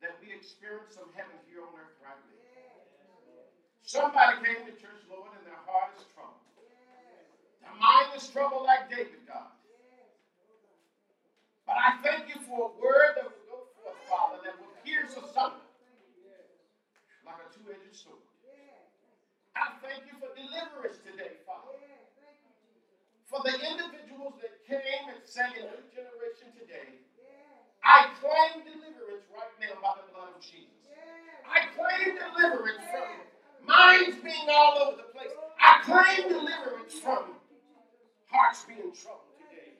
that we experience some heaven here on earth right now. Somebody came to church, Lord, and their heart is troubled. Their mind is troubled like David, God. But I thank you for a word that will go forth, Father, that will pierce asunder like a two-edged sword. I thank you for deliverance today, Father. For the individuals that came and sang in new generation today, I claim deliverance right now by the blood of Jesus. I claim deliverance from minds being all over the place. I claim deliverance from hearts being troubled today.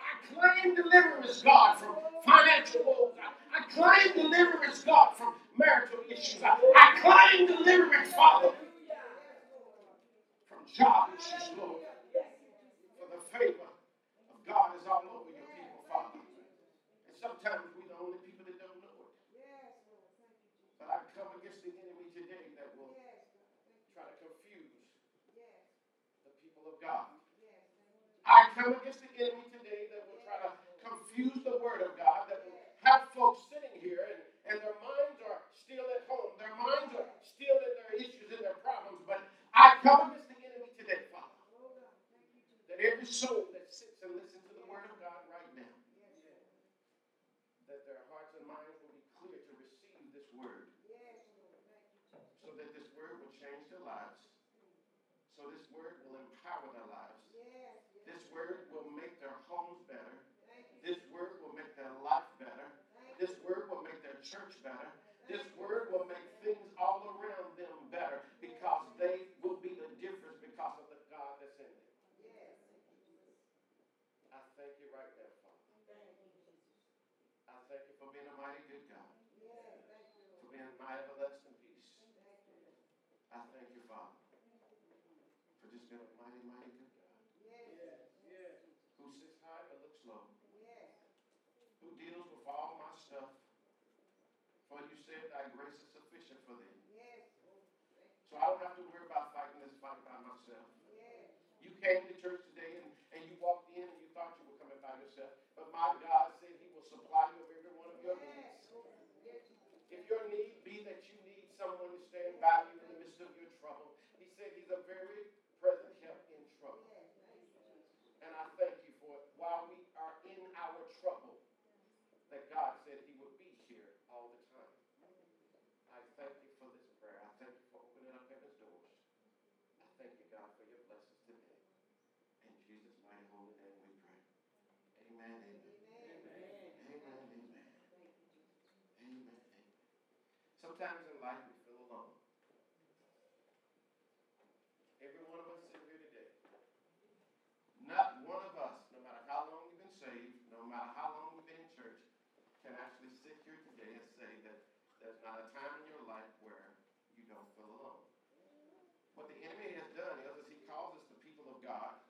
I claim deliverance, God, from financial woes. I, I claim deliverance, God, from marital issues. I, I claim deliverance, Father, from job issues, Lord. For the favor of God is all over your people, Father. And sometimes we're the only people that don't know it. But I come against the enemy today that will try to confuse the people of God. I come against the enemy today that will try to confuse the word of God, that will have folks sitting here and, and their minds are still at home. Their minds are still in their issues and their problems. But I come against the enemy today, Father. That every soul that sits and listens to the word of God right now, that their hearts and minds will be clear to receive this word. So that this word will change their lives. So this word will empower their lives. This word will make their homes better. This word will make their life better. This word will make their church better. This word will make things all around them better because they will be the difference because of the God that's in them. I thank you right now, Father. I thank you for being a mighty good God. For being my everlasting peace. I thank you, Father, for just being a mighty, mighty good God. Who sits high but looks low. Who deals with all my stuff. For you said thy grace is sufficient for thee. I don't have to worry about fighting this fight by myself. You came to church today and, and you walked in and you thought you were coming by yourself. But my God said he will supply you of every one of your needs. If your need be that you need someone to stand by you in the midst of your trouble, he said he's a very present help in trouble. And I thank you for it. While we are in our trouble, that God said he would be here all the time. I thank you for this prayer. I thank you for opening up heaven's doors. I thank you, God, for your blessings today. In Jesus' mighty holy name we pray. Amen, amen. Amen, amen. Amen, amen. Sometimes in life we feel alone. Every one of us sitting here today, not one of us, no matter how long you've been saved, no matter how long you've been in church, can actually sit here today and say that there's not a time in your life where you don't feel alone. What the enemy has done is, is he causes the people of God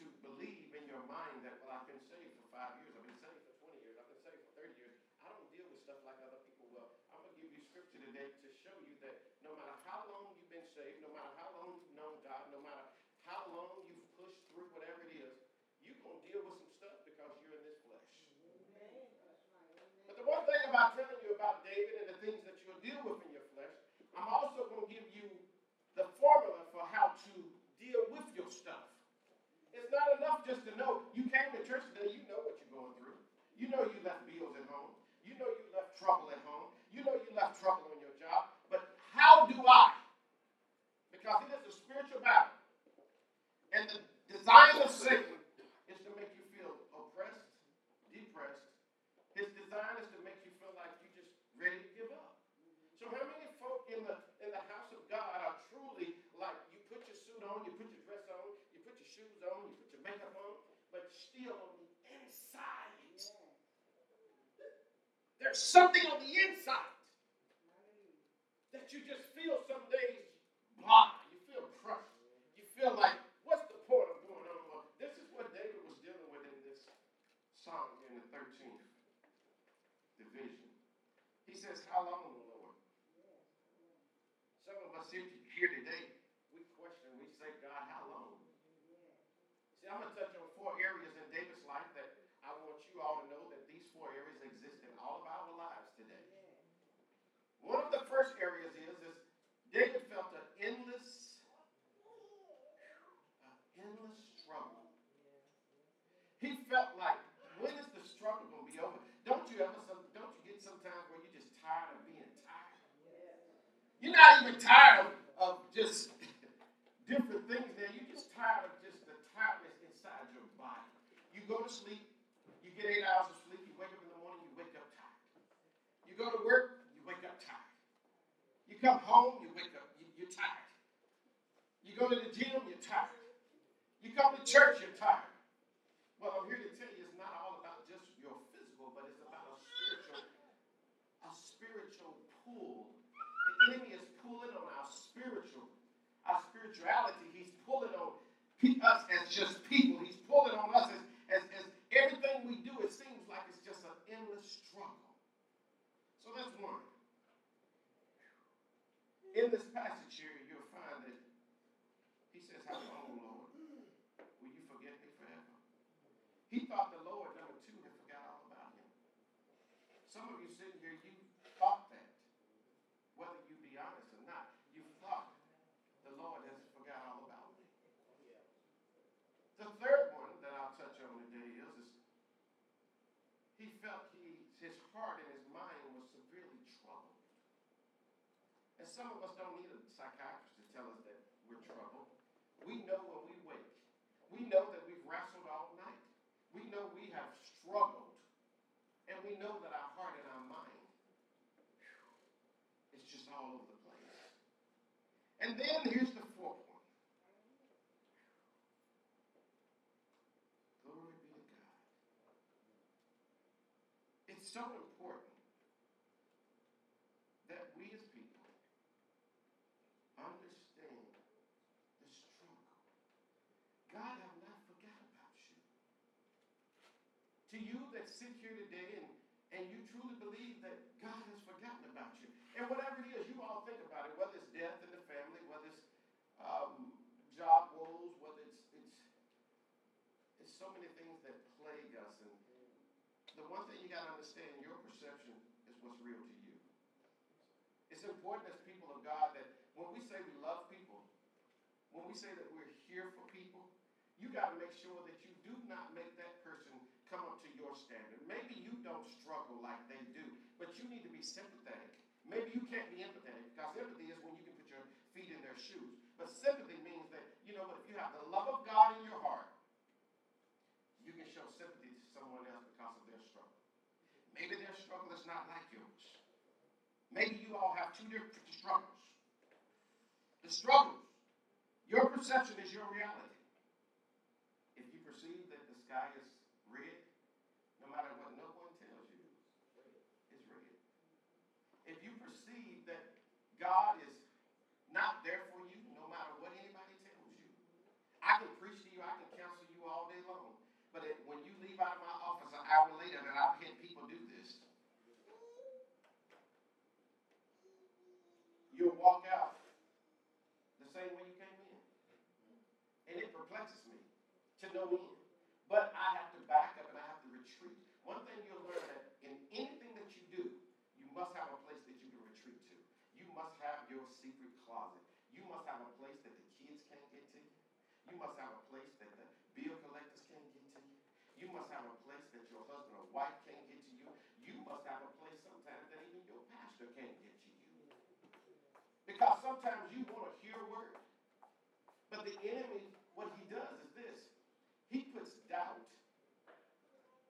to believe in your mind that, well, I've been saved for five years, I've been saved for 20 years, I've been saved for 30 years. I don't deal with stuff like other people will. I'm going to give you scripture today to show you that no matter how long you've been saved, no matter how long you've known God, no matter how long you've pushed through whatever it is, you're going to deal with some stuff because you're in this flesh. But the one thing about telling you about David and the things that you'll deal with in your flesh, I'm also going to give you the formula for how to deal with your stuff. It's not enough just to know. You came to church today, you know what you're going through. You know you left bills at home. You know you left trouble at home. You know you left trouble on your job. But how do I? Because it is a spiritual battle. And the design of Satan is to make you feel oppressed, depressed. His design is to make you feel like you're just ready to give up. So how many folk in the in the house of God are truly like you put your suit on, you put your dress on, you put your shoes on, you put your makeup on, but still on the inside. There's something on the inside that you just feel some days blah, you feel crushed. You feel like, what's the point of going on? Well, this is what David was dealing with in this psalm in the 13th division. He says, How long, Lord? Some of us sit here today, we question, we say, God, how long? See, I'm going to touch on four areas in David's life that I want you all to know that these four areas exist in all of our lives today. you're not even tired of, of just different things there. You're just tired of just the tiredness inside your body. You go to sleep, you get eight hours of sleep, you wake up in the morning, you wake up tired. You go to work, you wake up tired. You come home, you wake up, you, you're tired. You go to the gym, you're tired. You come to church, you're tired. Well, I'm here to tell you it's not all about just your physical, but it's about a spiritual, a spiritual pull. The enemy is pulling on our spiritual, our spirituality. He's pulling on us as just people. He's pulling on us as, as, as everything we do, it seems like it's just an endless struggle. So that's one. In this passage here, you'll find that he says, How long, Lord? Will you forget me forever? He thought the Lord, number two, had forgot all about him. Some of you sitting here, you thought that. Whether you be honest or not, you thought the Lord has forgot all about me. The third one that I'll touch on today is, is he felt he, his heart and his mind was severely troubled. And some of us don't need a psychiatrist to tell us that we're troubled. We know when we wake. We know that we've wrestled all night. We know we have struggled. And we know that our heart and our mind is just all over the place. And then here's the fourth one. Glory be to God. It's so important that we as people understand the struggle. God have not forgot about you. To you that sit here today and, and you truly believe that God has forgotten about you. And whatever it is, you all think about it, whether it's death in the family, whether it's um, job woes, whether it's, it's it's so many things that plague us. And the one thing you got to understand, your perception is what's real to you. It's important as people of God that when we say we love people, when we say that we're here for people, you got to make sure that you do not make that person come up to your standard. Maybe you don't struggle like they do, but you need to be sympathetic. Maybe you can't be empathetic because empathy is when you can put your feet in their shoes. But sympathy means that, you know what, if you have the love of God in your heart, you can show sympathy to someone else because of their struggle. Maybe their struggle not like yours. Maybe you all have two different struggles. The struggles, your perception is your reality. If you perceive that the sky is red, no matter what no one tells you, it's red. If you perceive that God is not there for you, no matter what anybody tells you, I can preach to you, I can counsel you all day long. But it, when you leave out of my office an hour later, and I've had people do this, you'll walk out the same way you came in. And it perplexes me to no end. But I have to back up and I have to retreat. One thing you'll learn that in anything that you do, you must have a place that you can retreat to. You must have your secret closet. You must have a place that the kids can't get to you. Must have a place that the bill collectors can't get to. You must have a place that your husband or wife can't get to you. You must have a place sometimes that even your pastor can't get to you. Because sometimes you want to hear a word, but the enemy, what he does is this he puts doubt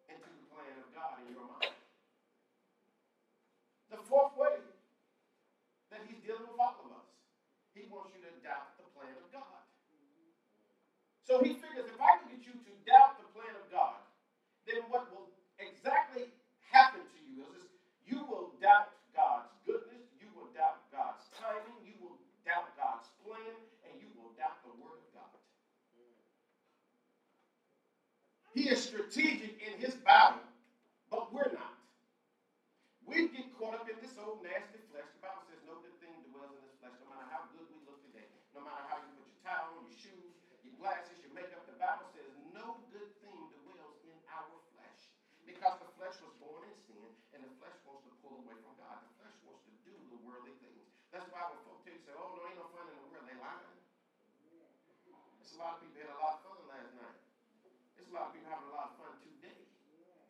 into the plan of God in your mind. The fourth way that he's dealing with all of us, he wants you to doubt the plan of God. So he figures if I can get you to doubt the plan of God, then what will exactly happen to you is, is you will doubt God's goodness, you will doubt God's timing, you will doubt God's plan, and you will doubt the word of God. He is strategic in his battle, but we're not. We get caught up in this old nasty flesh. The Bible says no good thing dwells in this flesh, no matter how good we look today, no matter how you put your towel on, your shoes, your glasses, your makeup. The Bible says no good thing dwells in our flesh. Because the flesh was born in sin, and the flesh wants to pull away from God. The flesh wants to do the worldly things. That's why when folks tell you, say, oh, no, ain't no fun in the world, they lying. There's a lot of people had a lot of fun last night. There's a lot of people having a lot of fun today,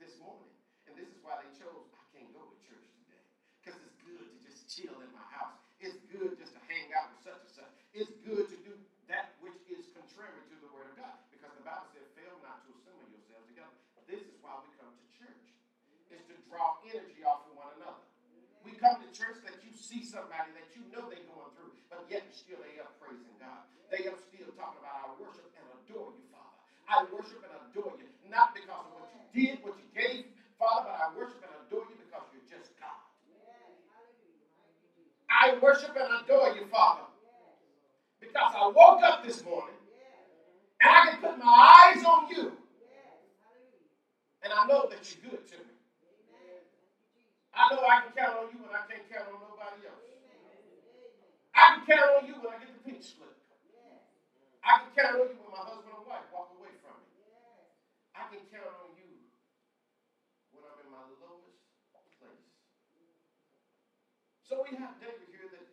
this morning. And this is why they chose, I can't go to church today. Because it's good to just chill in my house. It's good just to hang out with such and such. It's good to do that which is contrary to the word of God. Because the Bible said, fail not to assemble yourselves together. This is why we come to church. Is to draw energy off of one another. We come to church that you see somebody that you know they're going through, but yet still they up praising God. They up still talking about I worship and adore you, Father. I worship and not because of what you did, what you gave, Father, but I worship and adore you because you're just God. I worship and adore you, Father, because I woke up this morning and I can put my eyes on you, and I know that you're good to me. I know I can count on you when I can't count on nobody else. I can count on you when I get the pink slip. I can count on you when my husband or wife walk away from me. I can count on you when I'm in my lowest place. So we have David here that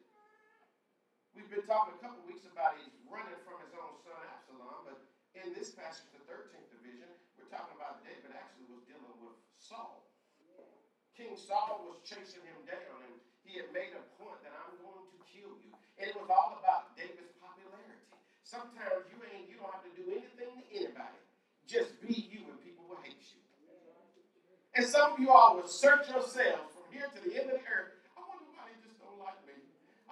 we've been talking a couple weeks about he's running from his own son Absalom, but in this passage, the 13th division, we're talking about David actually was dealing with Saul. King Saul was chasing him down, and he had made a point that I'm going to kill you. And it was all about David's popularity. Sometimes you ain't you don't have to do anything to anybody. Just be you and people will hate you. And some of you all will search yourselves from here to the end of the earth. I wonder why they just don't like me.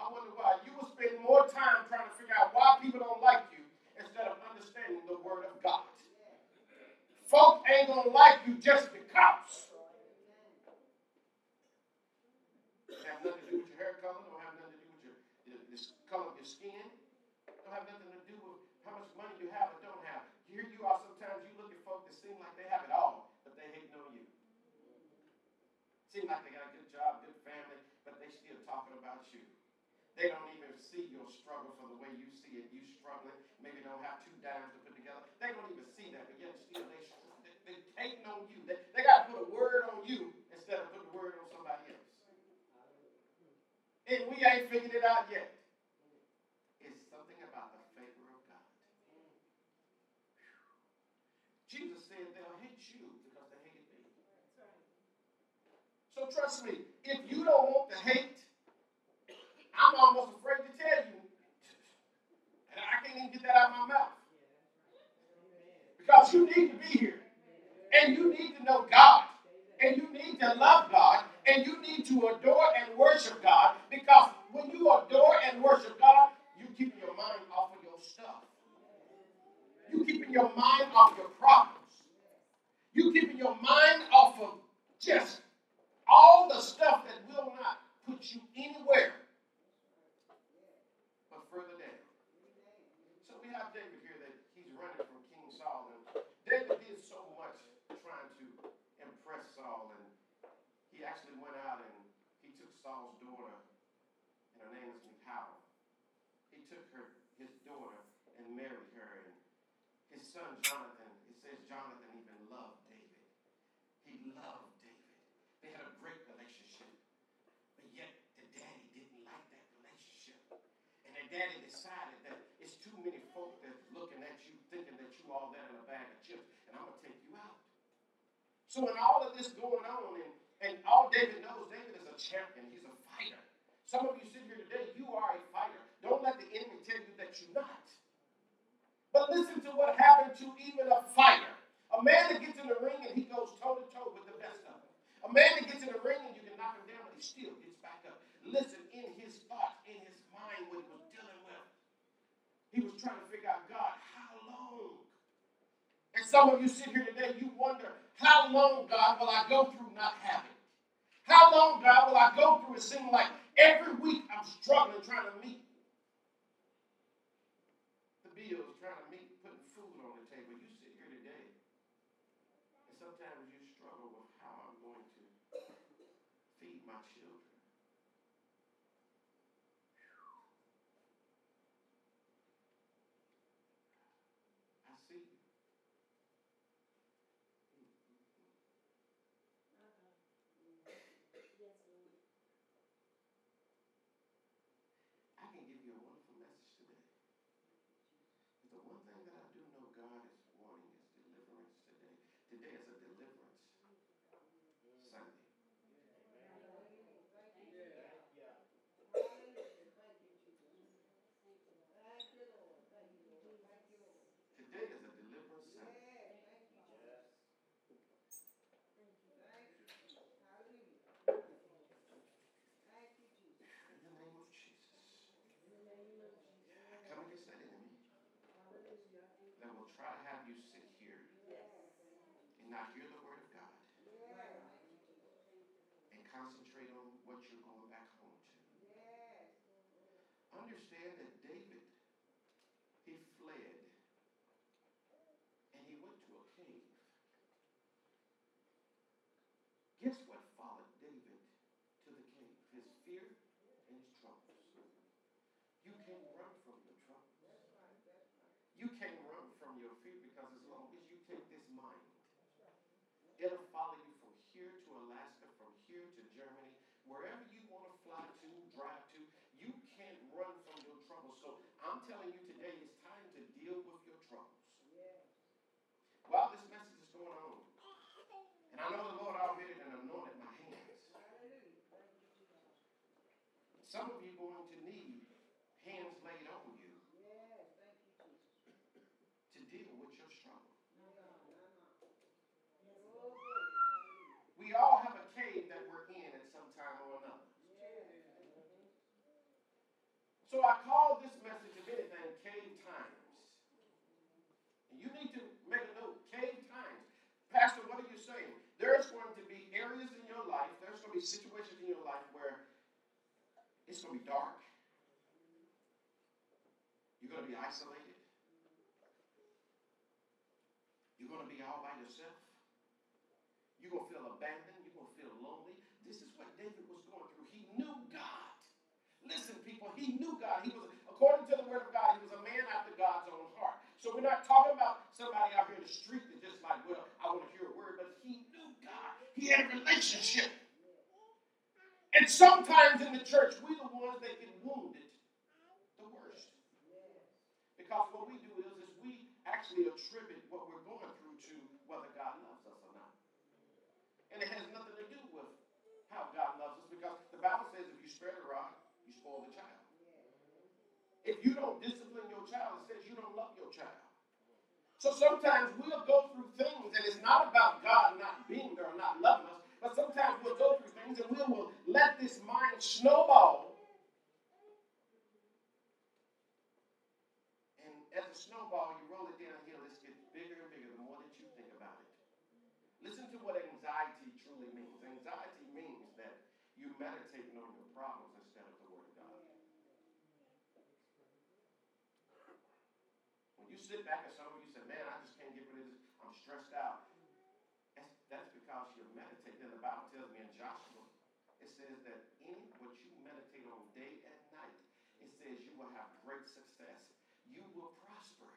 Wonder why. You will spend more time trying to figure out why people don't like you instead of understanding the word of God. Folk ain't gonna like you just because. have nothing to do with your hair color, don't have nothing to do with your, the, color of your skin, don't have nothing to do with how much money you have or don't have. Here you are, sometimes you look at folk that seem like they have it all, but they hate on you. Seem like they got a good job, good family, but they still talking about. They don't even see your struggle for the way you see it. You struggling, maybe don't have two dimes to put together. They don't even see that, but yet still they they, they hating on you. They, they got to put a word on you instead of putting a word on somebody else. And we ain't figured it out yet. It's something about the favor of God. Jesus said they'll hate you because they hated me. So trust me, if you don't want to hate, I'm almost afraid to tell you. And I can't even get that out of my mouth. Because you need to be here. And you need to know God. And you need to love God. And you need to adore and worship God. Because when you adore and worship God, you keeping your mind off of your stuff. You keeping your mind off your problems. You keeping your mind off of just all the stuff that will not put you anywhere but further down. So we have David here that he's running from King Saul. And David did so much trying to impress Saul. And he actually went out and he took Saul's daughter, and her name is Michal. He took her, his daughter, and married her. And his son Jonathan, it says Jonathan even loved David. He loved David. They had a great relationship. But yet the daddy didn't like that relationship. And the daddy decided that it's too many folk that's looking at you thinking that you all that in a bag of chips, and I'm gonna take you out. So in all of this going on, and, and all David knows, David is a champion, he's a fighter. Some of you sit here today, you are a fighter. Don't let the enemy tell you that you're not. But listen to what happened to even a fighter. A man that gets in the ring and he goes toe to toe with the best of them. A man that gets in the ring and you can knock him down, but he still gets back up. Listen, in his thoughts, in his mind, what he was dealing with, he was trying to figure out, God, how long? And some of you sit here today, you wonder, how long, God, will I go through not having? How long, God, will I go through it seeming like every week I'm struggling trying to meet that will try to have you sit here and not hear the word of God and concentrate on what you're going back home to. Understand that David, he fled and he went to a cave. Guess what and I know the Lord already done anointed my hands. Some of you going to need hands laid on you to deal with your struggle. We all have a cave that we're in at some time or another. So I call this message, if anything, cave times. And you need to make a note, cave times. Pastor, what are you saying? There's going to be areas in your life, there's going to be situations in your life where it's going to be dark. You're going to be isolated. You're going to be all by yourself. You're going to feel abandoned. You're going to feel lonely. This is what David was going through. He knew God. Listen, people, he knew God. He was, according to the word of God, he was a man after God's own heart. So we're not talking about somebody out here in the street that just like, well, I want to hear a word, but he knew God. He had relationship. And sometimes in the church, we're the ones that get wounded the worst. Because what we do is, is we actually attribute what we're going through to whether God loves us or not. And it has nothing to do with how God loves us because the Bible says if you spare the rod, you spoil the child. If you don't discipline your child, it says you don't love your child. So sometimes we'll go through things, and it's not about God not being there or not loving us, but sometimes we'll go through things and we will let this mind snowball. And as a snowball, you roll it downhill, it gets bigger and bigger the more that you think about it. Listen to what anxiety truly means. Anxiety means that you meditating on your problems instead of the Word of God. When you sit back and some of you say, man, I just can't get rid of this, I'm stressed out. That's, that's because you're meditating. And the Bible tells me in Joshua, it says that in what you meditate on day and night, it says you will have great success. You will prosper.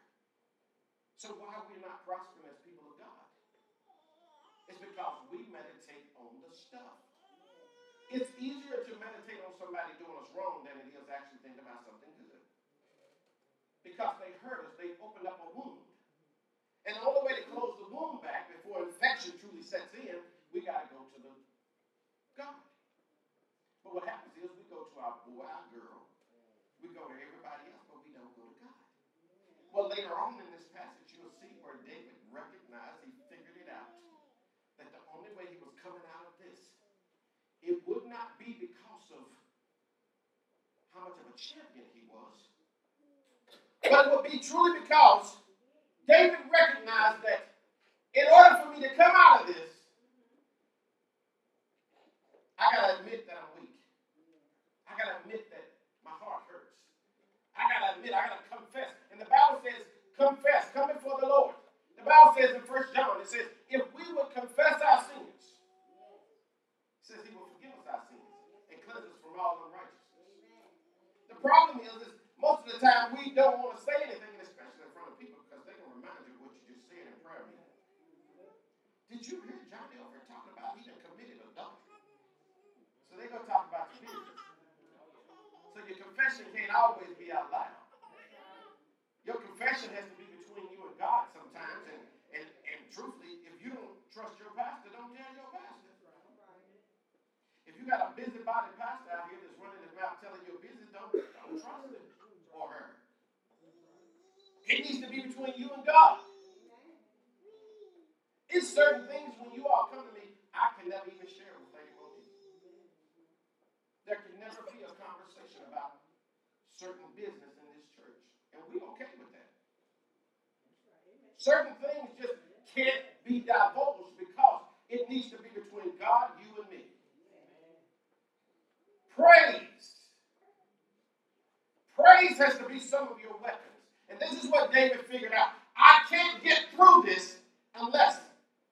So why are we not prospering as people of God? It's because we meditate on the stuff. It's easier to meditate on somebody doing us wrong than it is actually think about something good. Because they hurt us, they opened up a wound. And all the only way to close the wound back before infection truly sets in, we got to go to the God. But what happens is we go to our boy, our girl, we go to everybody else, but we don't go to God. Well, later on in this passage, you'll see where David recognized, he figured it out, that the only way he was coming out of this, it would not be because of how much of a champion he was, but it would be truly because David recognized that in order for me to come out of this, I got to admit that I'm weak. I got to admit that my heart hurts. I got to admit, I got to confess. And the Bible says, confess, come before the Lord. The Bible says in 1 John, it says, if we would confess our sins, it says he will forgive us our sins and cleanse us from all unrighteousness. The problem is, is most of the time we don't want to say anything, especially in front of people, because they can remind you of what you just said in prayer. Did you hear Johnny over talking about he done committed adultery? So they gonna talk about business. So your confession can't always be out loud. Confession has to be between you and God sometimes. And, and, and truthfully, if you don't trust your pastor, don't tell your pastor. If you got a busybody pastor out here that's running his mouth telling your business, don't, don't trust him or her. It needs to be between you and God. It's certain things when you all come to me, I can never even share with Lady Monique. There can never be a conversation about certain business in this church. And we okay with that. Certain things just can't be divulged because It needs to be between God, you, and me. Praise. Praise has to be some of your weapons. And this is what David figured out. I can't get through this unless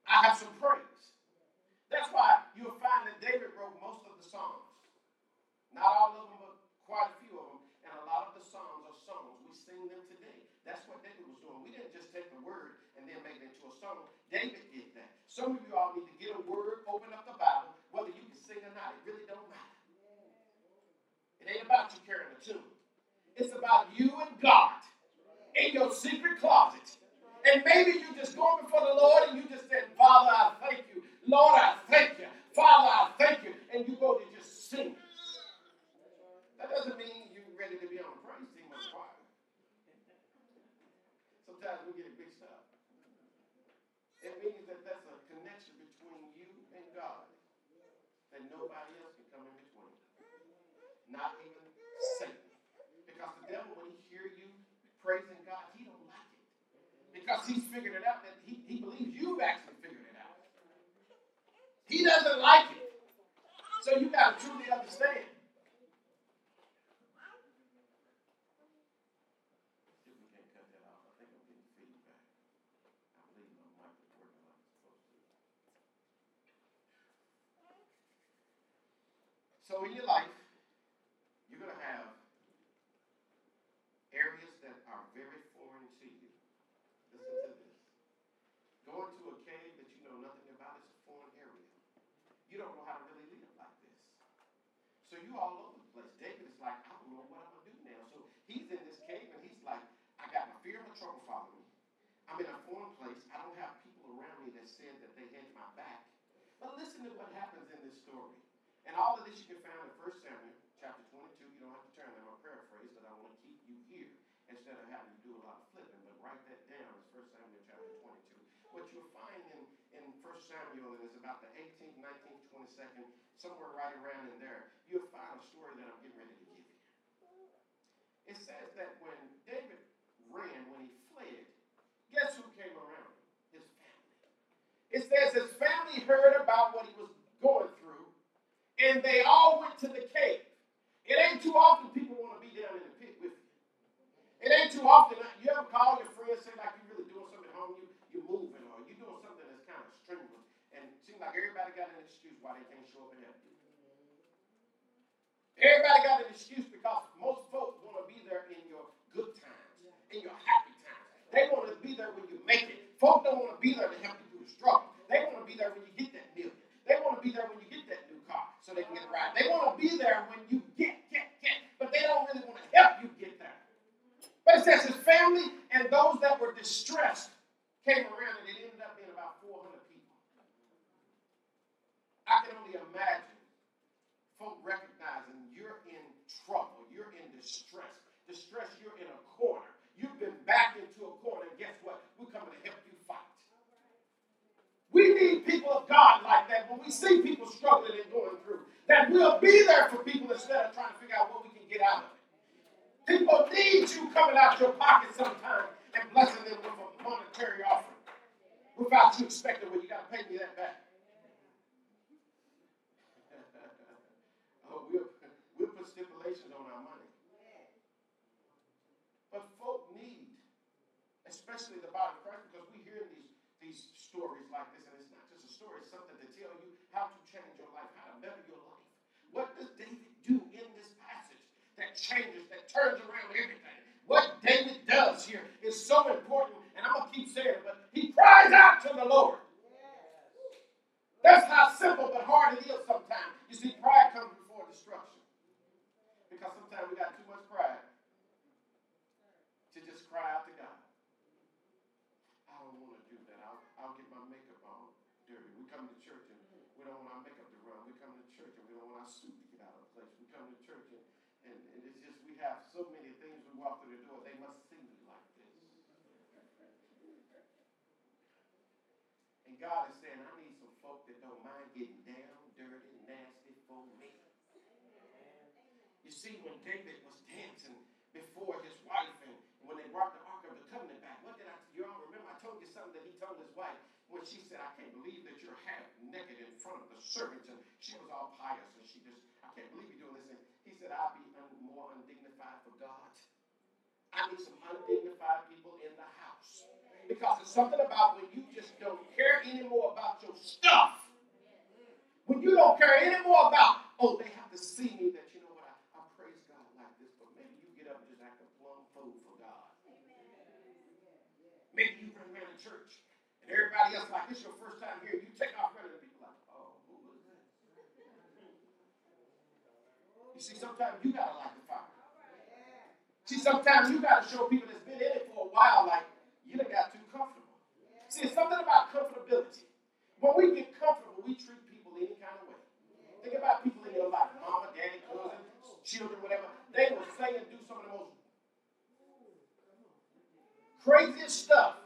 I have some praise. That's why you'll find that David wrote most of the Psalms. Not all of them, but quite a few of them. And a lot of the Psalms are songs. We sing them today. That's what David was doing. We didn't just take the word and then David did that. Some of you all need to get a word, open up the Bible, whether you can sing or not. It really don't matter. It ain't about you carrying a tune. It's about you and God in your secret closet. And maybe you just going before the Lord and you just said, Father, I thank you. Lord, I thank you. Father, I thank you. And you go to just sing. That doesn't mean you're ready to be on a praise team or choir. Sometimes we get it mixed up. It means that that's a connection between you and God that nobody else can come in between. Not even Satan. Because the devil, when he hear you praising God, he don't like it. Because he's figured it out that he, he believes you've actually figured it out. He doesn't like it. So you got to truly understand. See if we can't cut that off. I think I'm getting feedback. I believe my mic is working like it's supposed to. So in your life, you're going to have areas that are very foreign to you. Listen to this. Going to a cave that you know nothing about is a foreign area. You don't know how to really live like this. So you all over the place. David is like, I don't know what I'm gonna do now. So he's in this cave and he's like, I got my fear of my trouble following me. I'm in a foreign place. I don't have people around me that said that they had my back. But listen to what happens in this story. And all of this you can find in 1 Samuel chapter 22. You don't have to turn there. I'm paraphrase, but I want to keep you here instead of having to do a lot of flipping. But write that down. It's 1 Samuel chapter 22. What you'll find in, in 1 Samuel, is about the 18th, 19th, 22nd, somewhere right around in there, you'll find a story that I'm getting ready to give you. It says that when David ran, when he fled, guess who came around? His family. It says his family heard about what he was going through, and they all went to the cave. It ain't too often people want to be down in the pit with you. It ain't too often. You ever call your friends, say like you're really doing something at home, you, you're moving, or you're doing something that's kind of strenuous, and it seems like everybody got an excuse why they can't show up and help you. Everybody got an excuse because most folks want to be there in your good times, in your happy times. They want to be there when you make it. Folks don't want to be there to help be there when you get that million. They want to be there when you get that new car so they can get a ride. They want to be there when you get, get, get, but they don't really want to help you get there. But it says his family and those that were distressed came around and it ended up being about 400 people. I can only imagine folk recognizing you're in trouble, you're in distress. Distress, you're in a corner. You've been back into a corner, and guess what? We're coming to help you fight. We need people of God like that when we see people struggling and going through, that we'll be there for people instead of trying to figure out what we can get out of it. People need you coming out your pocket sometime and blessing them with a monetary offering without you expecting, well, you got to pay me that back. oh, we'll, we'll put stipulations on our money. But folk need, especially the body of Christ, because we hear these, these stories like this, and it's not just a story, it's something to tell you how to change your life, how to better your life. What does David do in this passage that changes, that turns around everything? What David does here is so important, and I'm going to keep saying it, but he cries out to the Lord. That's how simple but hard it is sometimes. You see, pride comes before destruction. Because sometimes we got too much pride to just cry out to God. I don't want to do that. I'll, I'll get my makeup on dirty. We come to church and we don't want our makeup to run. We come to church and we don't want our suit to get out of place. We come to church and, and, and it's just we have so many things we walk through the door. They must see me like this. And God is saying, I need some folk that don't mind getting down, dirty, nasty for me. You see, when David was dancing before his wife and when they brought the Ark of the Covenant back, what did I, you all remember? I told you something that he told his wife when she said, I can't believe that you're half naked. in front of the servants. and she was all pious, and she just, I can't believe you're doing this. And he said, I'll be un- more undignified for God. Need some undignified people in the house. Because it's something about when you just don't care anymore about your stuff. When you don't care anymore about, oh, they have to see me that, you know what, I, I praise God like this, but maybe you get up and just act a plum fool for God. Maybe you run around the church and everybody else like, this your first time here, you take off running, people like, oh, who was that? You see, sometimes you gotta fire. See, sometimes you gotta show people that's been in it for a while, like, you done got too comfortable. See, it's something about comfortability. When we get comfortable, we treat people any kind of way. Think about people in your life, mama, daddy, cousin, children, whatever. They will say and do some of the most craziest stuff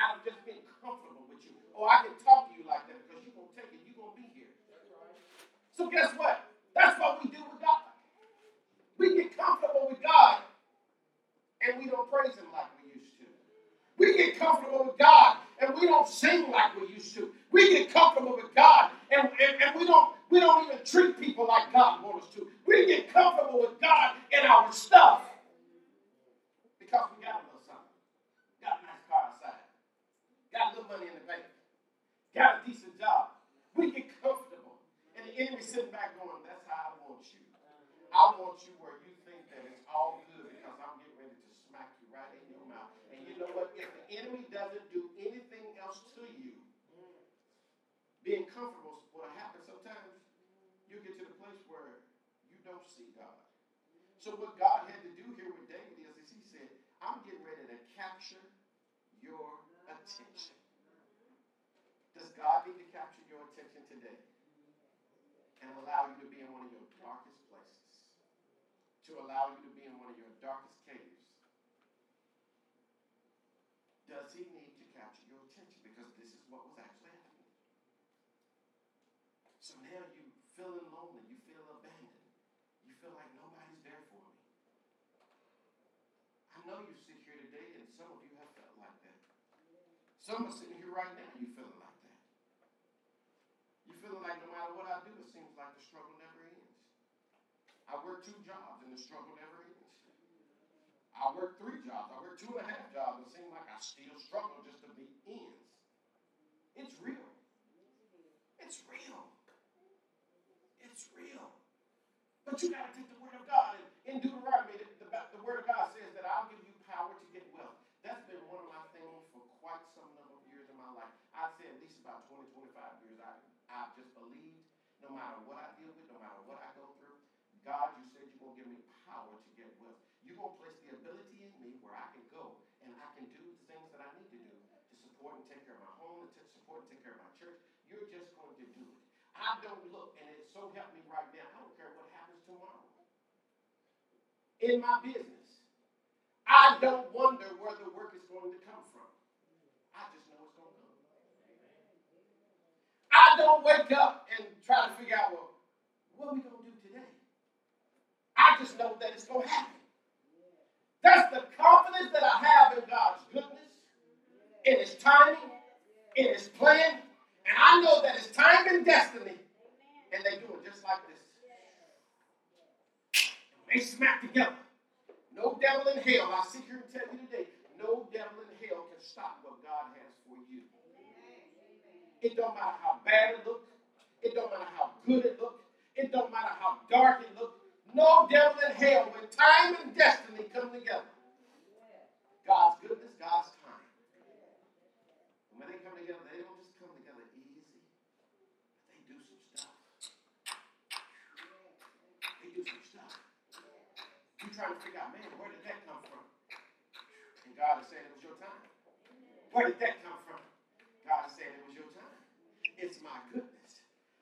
out of just being comfortable with you. Oh, I can talk to you like that because you're going to take it. You're going to be here. So guess what? That's what we do with God. We get comfortable with God and we don't praise him like we used to. We get comfortable with God and we don't sing like we used to. We get comfortable with God and, and, and we don't we don't even treat people like God wants us to. We get comfortable with God in our stuff because we got a little something. Got a nice car outside. Got a little money in the bank. Got a decent job. We get comfortable. And the enemy sitting back going, that's how I want you. I want you where you think that it's all good because I'm getting ready to smack you right in your mouth. And you know what? If the enemy doesn't do anything else to you, being comfortable will happen sometimes. You get to the place where you don't see God. So what God had to do here with David is, is he said, I'm getting ready to capture your attention. Does God need to capture your attention today? And allow you to be in one of your darkest places? To allow you to be in one of your darkest Does he need to capture your attention? Because this is what was actually happening. So now you feeling lonely, you feel abandoned, you feel like nobody's there for me. I know you sit here today, and some of you have felt like that. Some are sitting here right now, you feeling like that. You feeling like no matter what I do, it seems like the struggle never ends. I work two jobs, and the struggle never ends. I work three jobs. I work two and a half jobs. It seems like I still struggle just to meet ends. It's real. It's real. It's real. But you got to take the word of God. In Deuteronomy, the, the, the word of God says that I'll give you power to get wealth. That's been one of my things for quite some number of years in my life. I'd say at least about 20, 25 years. I, I've just believed no matter what I deal with, no matter what I go through, God, you said you're going to give me power to to place the ability in me where I can go and I can do the things that I need to do to support and take care of my home, to support and take care of my church. You're just going to do it. I don't look, and it so help me right now, I don't care what happens tomorrow. In my business, I don't wonder where the work is going to come from. I just know it's going to come. I don't wake up and try to figure out, well, what are we going to do today? I just know that it's going to happen. That's the confidence that I have in God's goodness, in His timing, in His plan, and I know that it's time and destiny, and they do it just like this. They smack together. No devil in hell, I sit here and tell you today, no devil in hell can stop what God has for you. It don't matter how bad it looks. It don't matter how good it looks. It don't matter how dark it looks. No devil in hell, when time and destiny come together, God's goodness, God's time. And when they come together, they don't just come together easy. They do some stuff. They do some stuff. You trying to figure out, man, where did that come from? And God is saying it was your time. Where did that come from? God is saying it was your time. It's my goodness.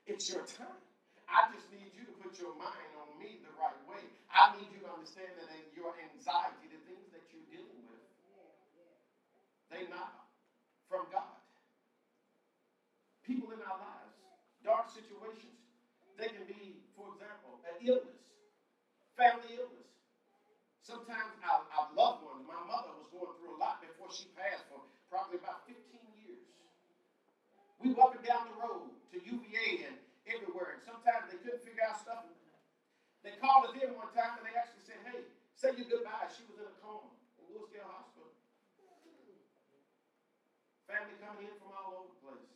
It's your time. I just need you to put your mind on me the right way. I need you to understand that your anxiety, the things that you're dealing with, they're not from God. People in our lives, dark situations, they can be, for example, an illness, family illness. Sometimes our, our loved ones, my mother was going through a lot before she passed for probably about 15 years. We and down the road to UVA and everywhere. And sometimes they couldn't figure out stuff. They called us in one time and they actually said, hey, say your goodbye. She was in a coma in LewisGale Hospital. Family coming in from all over the place.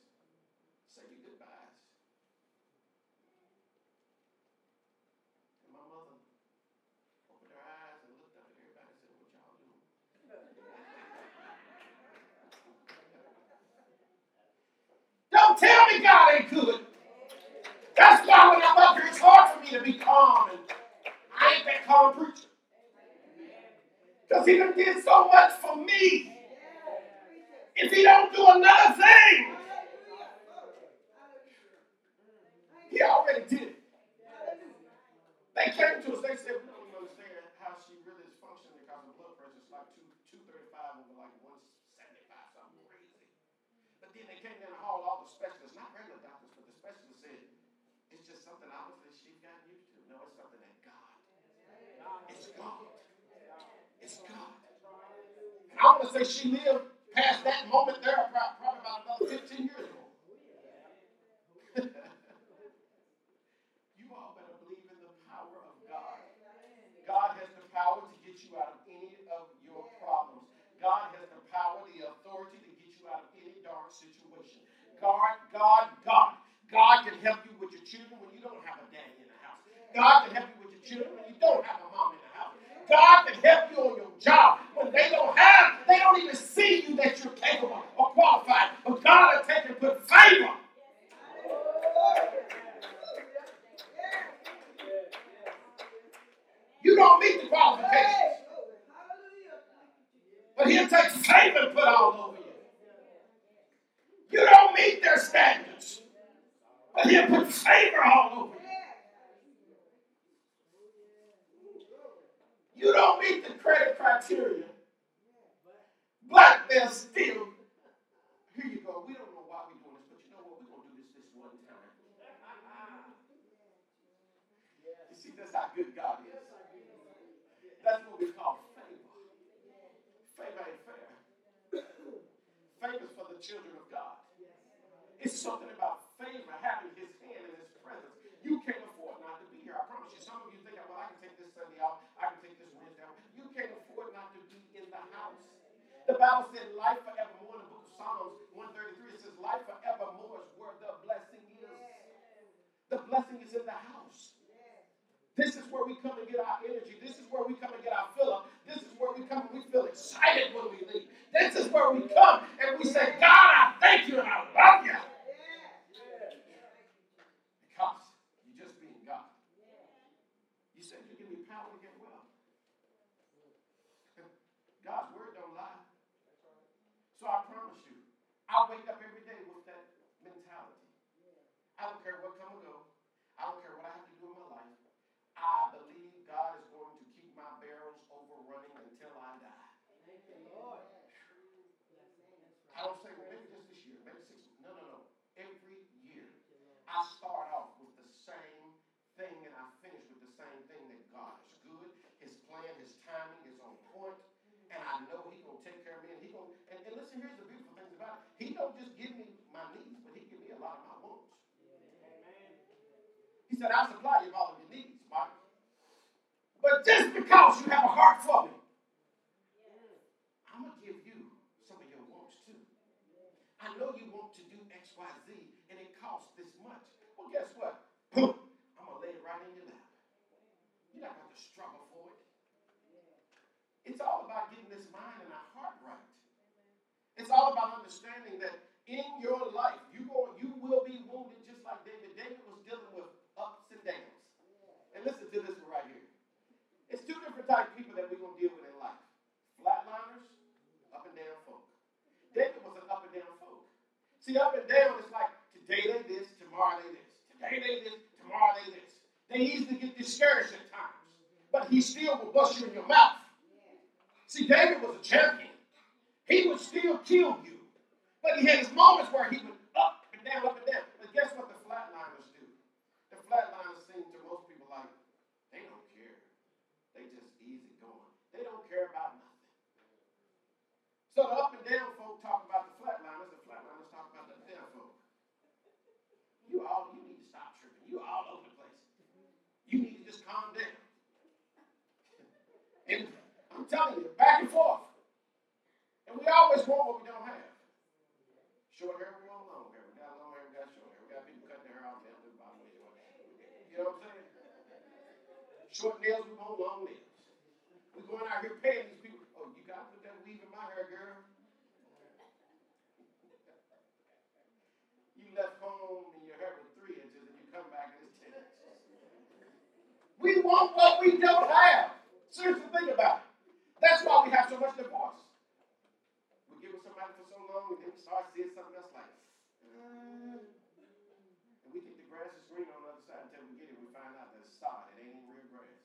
Say your goodbyes. And my mother opened her eyes and looked up at everybody and said, what y'all doing? Don't tell me God ain't good. That's why when I'm up here, it's hard for me to be calm. And I ain't that calm preacher. Because he done did so much for me. If he don't do another thing, he already did it. They came to us, they said, we don't understand how she really is functioning because her blood pressure is like two, 235 over like 175, something crazy. But then they came in the hall, all the specialists, not regular doctors, but the specialists said, it's just something obviously she's got used to. No, it's something that God. It's God. God. And I want to say she lived past that moment there, probably about another 15 years ago. you all better believe in the power of God. God has the power to get you out of any of your problems. God has the power, the authority to get you out of any dark situation. God, God, God. God can help you with your children when you don't have a daddy in the house. God can help you with your children when you don't have a mom in the house. God can help you on your job when they don't have, they don't even see you that you're capable or qualified. But God will take and put favor. You don't meet the qualifications. But he'll take favor and put all over you. You don't meet their standards. But he'll put favor all over you. You don't meet the credit criteria. But they're still, here you go. We don't know why we're doing this, but you know what? We're going to do this this one time. You see, that's how good God is. That's what we call favor. Favor ain't fair. Favor for the children of God. It's something about favor, having his hand in his presence. You can't afford not to be here. I promise you. Some of you think, well, I can take this Sunday off. I can take this Wednesday off. You can't afford not to be in the house. The Bible said life forevermore in the book of Psalms 133. It says life forevermore is where the blessing is. The blessing is in the house. This is where we come and get our energy. This is where we come and get our fill up. This is where we come and we feel excited when we leave. This is where we come and we say, God, I thank you and I love you. Because you're just being God. You said you give me power to get well. God's word don't lie. So I promise you, I wake up every day with that mentality. I don't care what come or go. I don't care what I have to do in my life. I believe God is going to keep my barrels overrunning until I die. I don't say, well, maybe just this year, maybe six. No, no, no. Every year, I start off with the same thing and I finish with the same thing that God is good. His plan, his timing is on point, and I know He gonna take care of me. And He gonna and, and listen, here's the beautiful things about it. He don't just give me my needs, but He give me a lot of my wants. He said, I'll supply you all of your needs, Mike. But just because you have a heart for me, I'm gonna give you some of your wants too. I know you want to do X, Y, Z, and it costs this much. Well, guess what? I'm gonna lay it right in your lap. You're not going to struggle for it. It's all about getting this mind and our heart right. It's all about understanding that in your life, you you will be wounded just like David. David was dealing with ups and downs. And listen to this one right here. It's two different types of people that we're going to deal with in life. Flatliners, up and down folk. David was an up and down folk. See, up and down is like today they this, tomorrow they this. Today they this, tomorrow they this. They easily get discouraged at times. But he still will bust you in your mouth. See, David was a champion. He would still kill you. But he had his moments where he would up and down, up and down. But guess what the flatliners do? The flatliners seem to most people like, they don't care. They just easy going. They don't care about nothing. So the up and down folk talk about the flatliners, the flatliners talk about the down folk. You all you need to stop tripping. You all over the place. You need to just calm down. And I'm telling you, back and forth. And we always want what we don't have. Short hair, we want long hair. We got long hair, we got short hair. We got people cutting their hair off down to the bottom of You know what I'm saying? Short nails, we want long nails. We're going out here paying these people. Oh, you got to put that weave in my hair, girl. you left home and your hair was three inches and you come back and it's ten inches. We want what we don't have. Seriously, think about it. That's why we have so much divorce. We with we start seeing something else like, uh, and we think the grass is green on the other side until we get it. We find out that it's sod. It ain't real grass.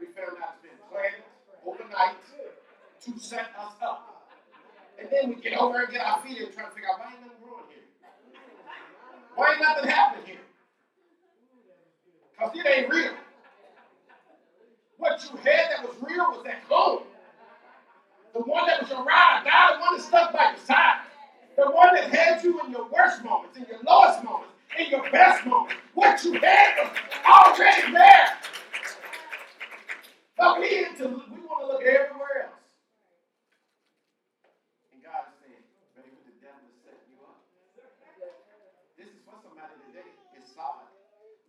We found out it's been planted overnight to set us up. And then we get over and get our feet and try to figure out why ain't nothing growing here? Why ain't nothing happening here? Because it ain't real. What you had that was real was that home. The one that was or die, the one that stuck by your side. The one that had you in your worst moments, in your lowest moments, in your best moments. What you had was already there. But we, to, we want to look everywhere else. And God is saying, baby, the devil. This is for somebody today. It's solid.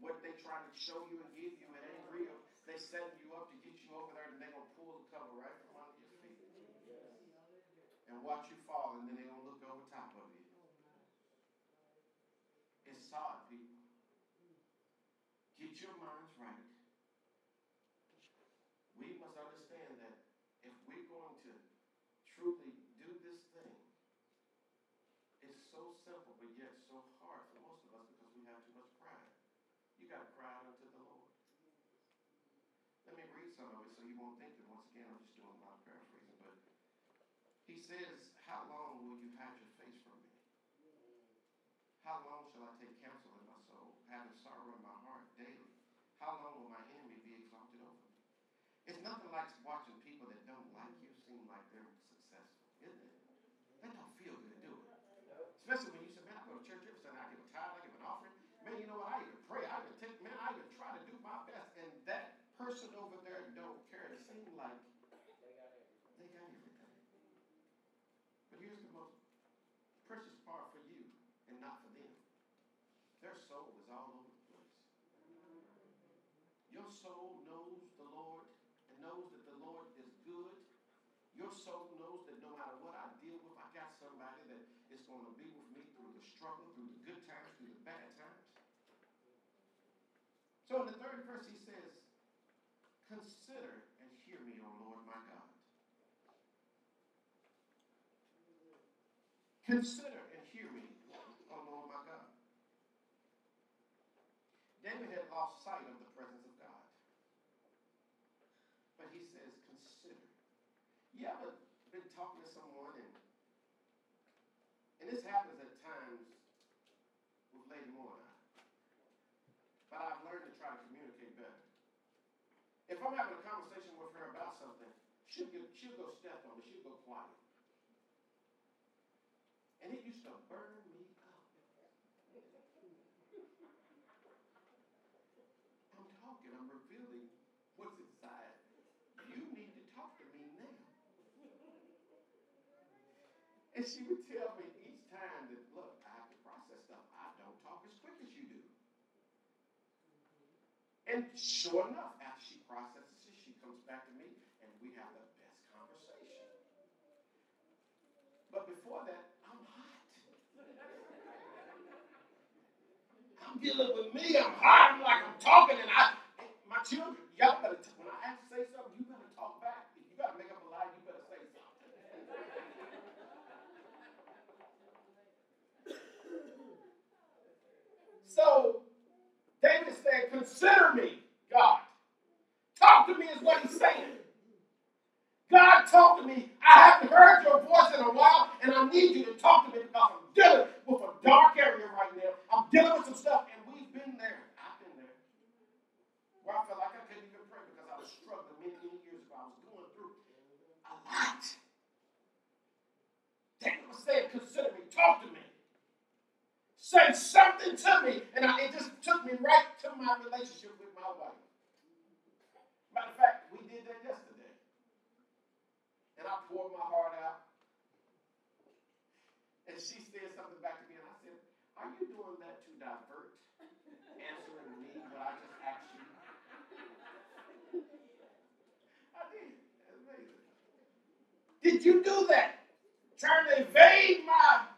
What they trying to show you and give you, it ain't real. They setting you up to get you over there, and they're going to pull the cover right from under your feet. And watch you fall, and then they're going to look over top of you. It's solid, people. Get your minds right. We must understand that if we're going to truly do this thing, it's so simple, but yet so hard for most of us because we have too much pride. You got to cry out unto the Lord. Let me read some of it so you won't think that once again I'm just doing a lot of paraphrasing, but he says, How long will you hide your face from me? How long shall I take counsel in my soul, having sorrow in my heart daily? How long will my enemy be exalted over me? It's nothing like watching people that don't like you seem like they're successful, isn't it? That don't feel good, do it? Especially when you say, man, I go to church every Sunday, I give a tithe, I give an offering. Man, you know what? I even pray, I even take, man, I even try to do my best. And that person over there don't care. It seems like they got everything. But here's the most precious part for you and not for them. Their soul is all over the place. Your soul knows the Lord and knows that the Lord is good. Your soul knows that no matter what I deal with, I got somebody that is going to be with me through the struggle, through the good times, through the bad times. So in the third verse, he says, Consider and hear me, O Lord my God. Consider and hear me, O Lord my God. David had lost sight of the presence of God. But he says, consider. You ever been talking to someone and and this happens at times with Lady Moore and I. But I've learned to try to communicate better. If I'm having a conversation with her about something, she'll get she'll go step on me, she'll go quiet. And it used to burn me up. I'm talking, I'm revealing what's inside. You need to talk to me now. And she would tell me each time that, look, I have to process stuff. I don't talk as quick as you do. Mm-hmm. And sure enough, after she processes it, she comes back to me and we have the best conversation. But before that, I'm hot. I'm dealing with me. I'm hot. I'm like I'm talking, and I, my children, y'all better. When I have to say something, you better talk back. If you gotta make up a lie, you better say something. So David said, "Consider me, God. Talk to me," is what he's saying. God, talk to me. I haven't heard your voice in a while, and I need you to talk to me because I'm dealing with a dark area right now. I'm dealing with some stuff, and we've been there. I've been there. Where I felt like I couldn't even pray because I was struggling many, many years ago. I was going through a lot. David was saying, consider me, talk to me. Say nothing to me. And I, it just took me right to my relationship with my wife. Matter of fact, we did that yesterday. And I poured my heart out. And she said something back to me, and I said, Are you doing that to divert answering me what I just asked you? I did. That's amazing. Did you do that? Trying to evade my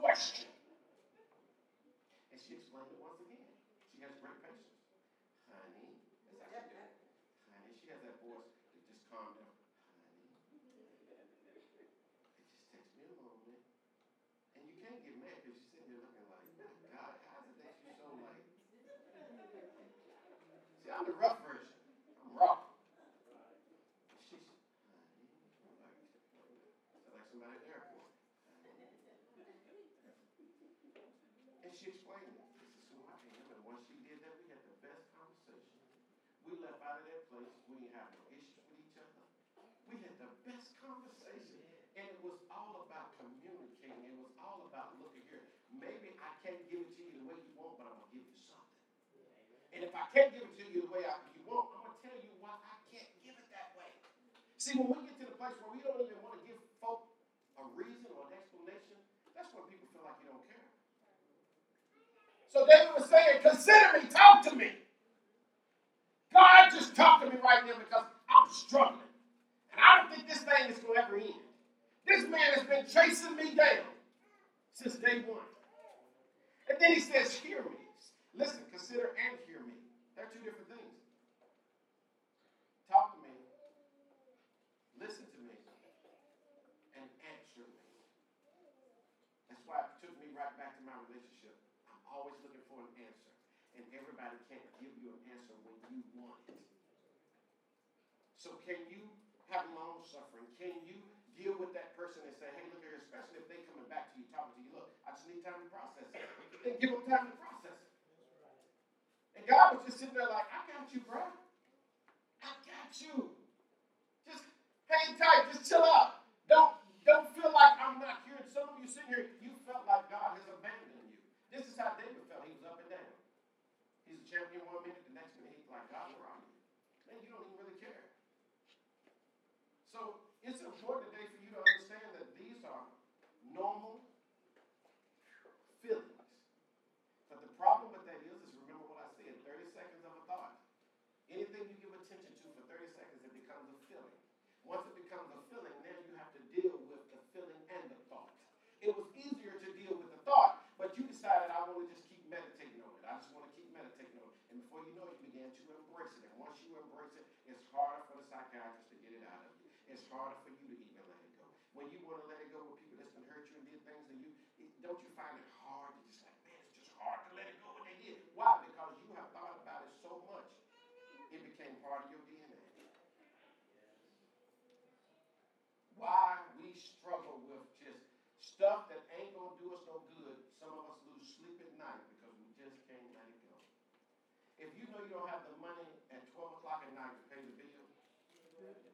question. If I can't give it to you the way I, you want, I'm going to tell you why I can't give it that way. See, when we get to the place where we don't even want to give folk a reason or an explanation, that's when people feel like you don't care. So David was saying, consider me, talk to me. God, just talk to me right now because I'm struggling. And I don't think this thing is going to ever end. This man has been chasing me down since day one. And then he says, hear me. Listen, consider and hear me. They're two different things. Talk to me. Listen to me. And answer me. That's why it took me right back to my relationship. I'm always looking for an answer. And everybody can't give you an answer when you want it. So can you have long suffering? Can you deal with that person and say, hey, look here, especially if they coming back to you, talking to you, look, I just need time to process it. Then give them time to process it. And God was just sitting there like, I got you, bro. I got you. Just hang tight, just chill out. Don't don't feel like I'm not here. And some of you sitting here, you felt like God has abandoned you. This is how David felt. He was up and down. He's a champion one minute, the next minute he's like, God, where are you? Man, you don't even really care. So it's important today for you to understand that these are normal feelings. But the problem with that is, is remember what I said, 30 seconds of a thought. Anything you give attention to for 30 seconds, it becomes a feeling. Once it becomes a feeling, then you have to deal with the feeling and the thought. It was easier to deal with the thought, but you decided I want to just keep meditating on it. I just want to keep meditating on it. And before you know it, you began to embrace it. And once you embrace it, it's harder for the psychiatrist to get it out of you. It's harder for you to even let it go. When you want to let it go with people that's been hurt you and did things, and you it, don't you find it hard to just like, man, it's just hard to let it go when they did. Why? Because you have thought about it so much, it became part of your DNA. Why we struggle with just stuff that ain't gonna do us no good. Some of us lose sleep at night because we just can't let it go. If you know you don't have the money at 12 o'clock at night to pay the bill,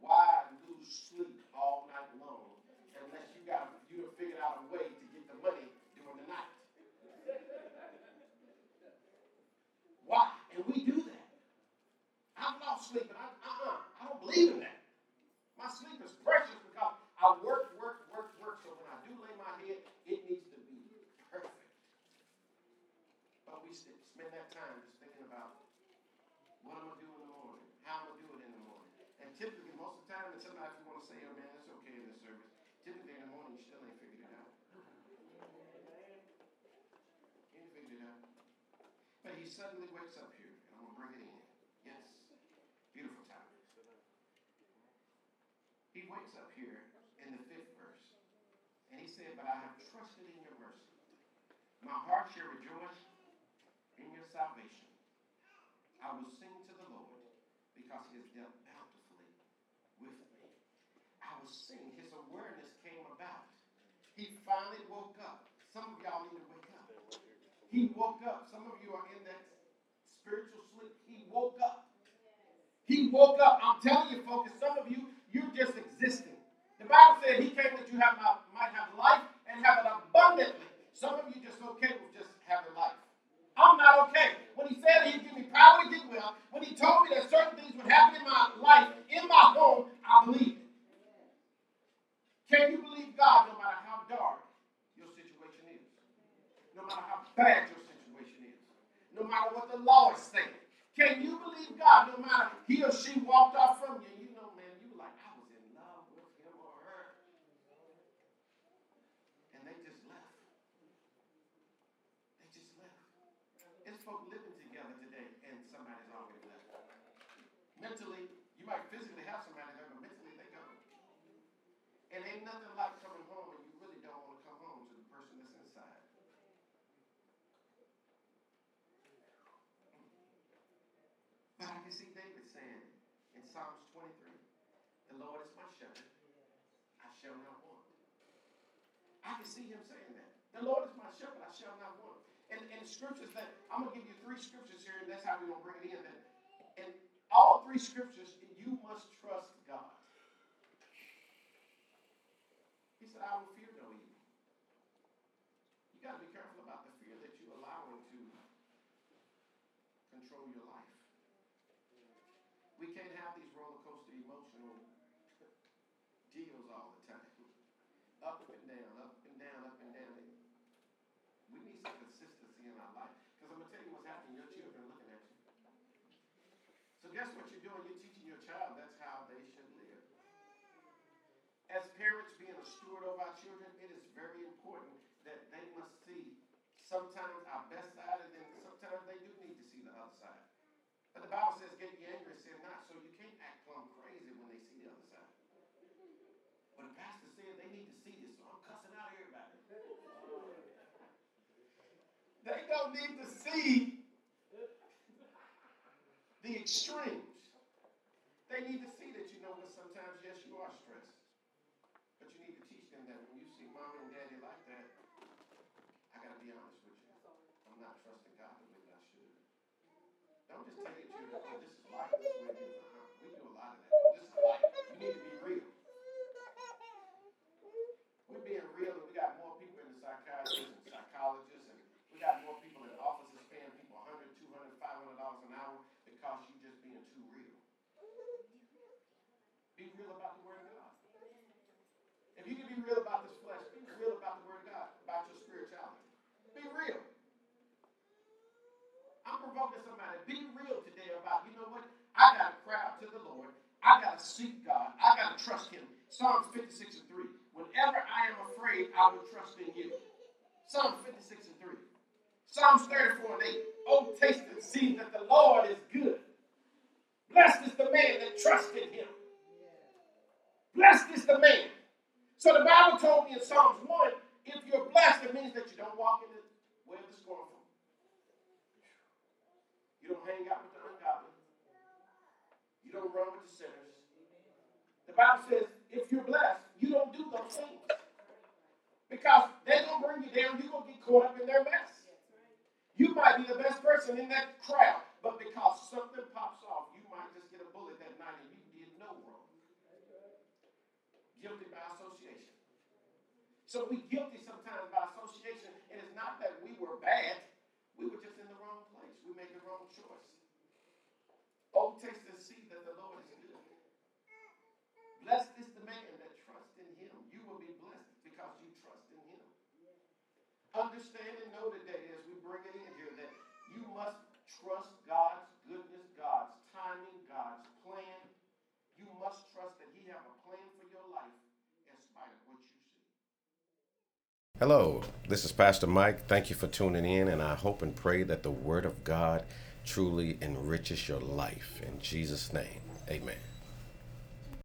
why lose sleep all night long unless you got you have figured out a way to get the money during the night? Why? And we do that. I've lost sleep, and I, uh-uh, I don't believe in that. My sleep is precious because I work, work, work, work. So when I do lay my head, it needs to be perfect. But we st- spend that time just thinking about what I'm gonna do in the morning, how I'm gonna do it in the morning. And typically, most of the time, and sometimes you want to say, "Oh man, it's okay in this service." Typically, in the morning, you still ain't figured it out. You ain't figured it out. But he suddenly wakes up here, and I'm gonna bring it in. Yes, beautiful time. He wakes up here in the fifth verse, and he said, But I have trusted in your mercy. My heart shall rejoice in your salvation. I will sing to the Lord because he has dealt bountifully with me. I will sing. His awareness came about. He finally woke up. Some of y'all need to wake up. He woke up. Some of you are in that spiritual sleep. He woke up. He woke up. I'm telling you, folks, some of you, you're just existing. The Bible said he came that you have might have life and have it abundantly. Some of you just okay with just having life. I'm not okay. When he said he'd give me power to get well, when he told me that certain things would happen in my life, in my home, I believe it. Can you believe God no matter how dark your situation is? no matter how bad your situation is, no matter what the law is saying. Can you believe God no matter he or she walked off from you? You know, man, you like, I was in love with him or her. And they just left. They just left. It's folk living together today and somebody's already left. Mentally, you might physically have somebody there, but mentally they go. And ain't nothing like coming home and you really don't want to come home to the person that's inside. But I can see David saying in Psalms 23, the Lord is my shepherd, I shall not want. I can see him saying that. The Lord is my shepherd, I shall not want. And, and scriptures that, I'm going to give you three scriptures here, and that's how we're going to bring it in. That, and all three scriptures, you must trust God. He said, I will fear no evil. You got to be careful about the fear that you allow him to control your life. We can't have these roller coaster emotional deals all the time. Up and down, up and down, up and down. We need some consistency in our life. Because I'm going to tell you what's happening. Your children are looking at you. So guess what you're doing? You're teaching your child that's how they should live. As parents being a steward of our children, it is very important that they must see sometimes our best side and then sometimes they do need to see the other side. But the Bible says, get ye angry and sin not, so you can't act plumb crazy when they see the other side. But the pastor said they need to see this, so I'm cussing out everybody. They don't need to see the extremes. They need to see that you know that sometimes, yes, you are stressed. But you need to teach them that when you see mom and daddy like that, I got to be honest with you. I'm not trusting God the way that I should. Don't just tell your children, oh, this is life, this is the way it is. Uh-huh. We do a lot of that. Oh, this is life. You need to be real. We're being real, and we got more people in the psychiatrists and psychologists, and we got more people in offices paying people 100 200 500 dollars an hour because you just being too real. Be real about the Word of God. If you can be real about this flesh, be real about the Word of God, about your spirituality. Be real. I'm provoking somebody. Be real today about, you know what? I got to cry out to the Lord. I got to seek God. I got to trust Him. Psalms 56 and 3. Whenever I am afraid, I will trust in you. Psalms 56 and 3. Psalms 34 and 8. Oh, taste and see that the Lord is good. Blessed is the man that trusts in him. Blessed is the man. So the Bible told me in Psalms 1 if you're blessed, it means that you don't walk in the way of the scornful. You don't hang out with the ungodly. You don't run with the sinners. The Bible says if you're blessed, you don't do those things. Because they're going to bring you down. You're going to get caught up in their mess. You might be the best person in that crowd, but because something pops off, you might just get a bullet that night and you did no wrong. Guilty by association. So we guilty sometimes by association, and it's not that we were bad. We were just in the wrong place. We made the wrong choice. Oh, taste and see that the Lord is good. Blessed is the man that trusts in him. You will be blessed because you trust in him. Understand and know today as we bring it in here that you must trust God's goodness, God's timing, God's plan. You must trust that he have a plan for your life in spite of what you see. Hello, this is Pastor Mike. Thank you for tuning in, and I hope and pray that the Word of God truly enriches your life. In Jesus' name, amen.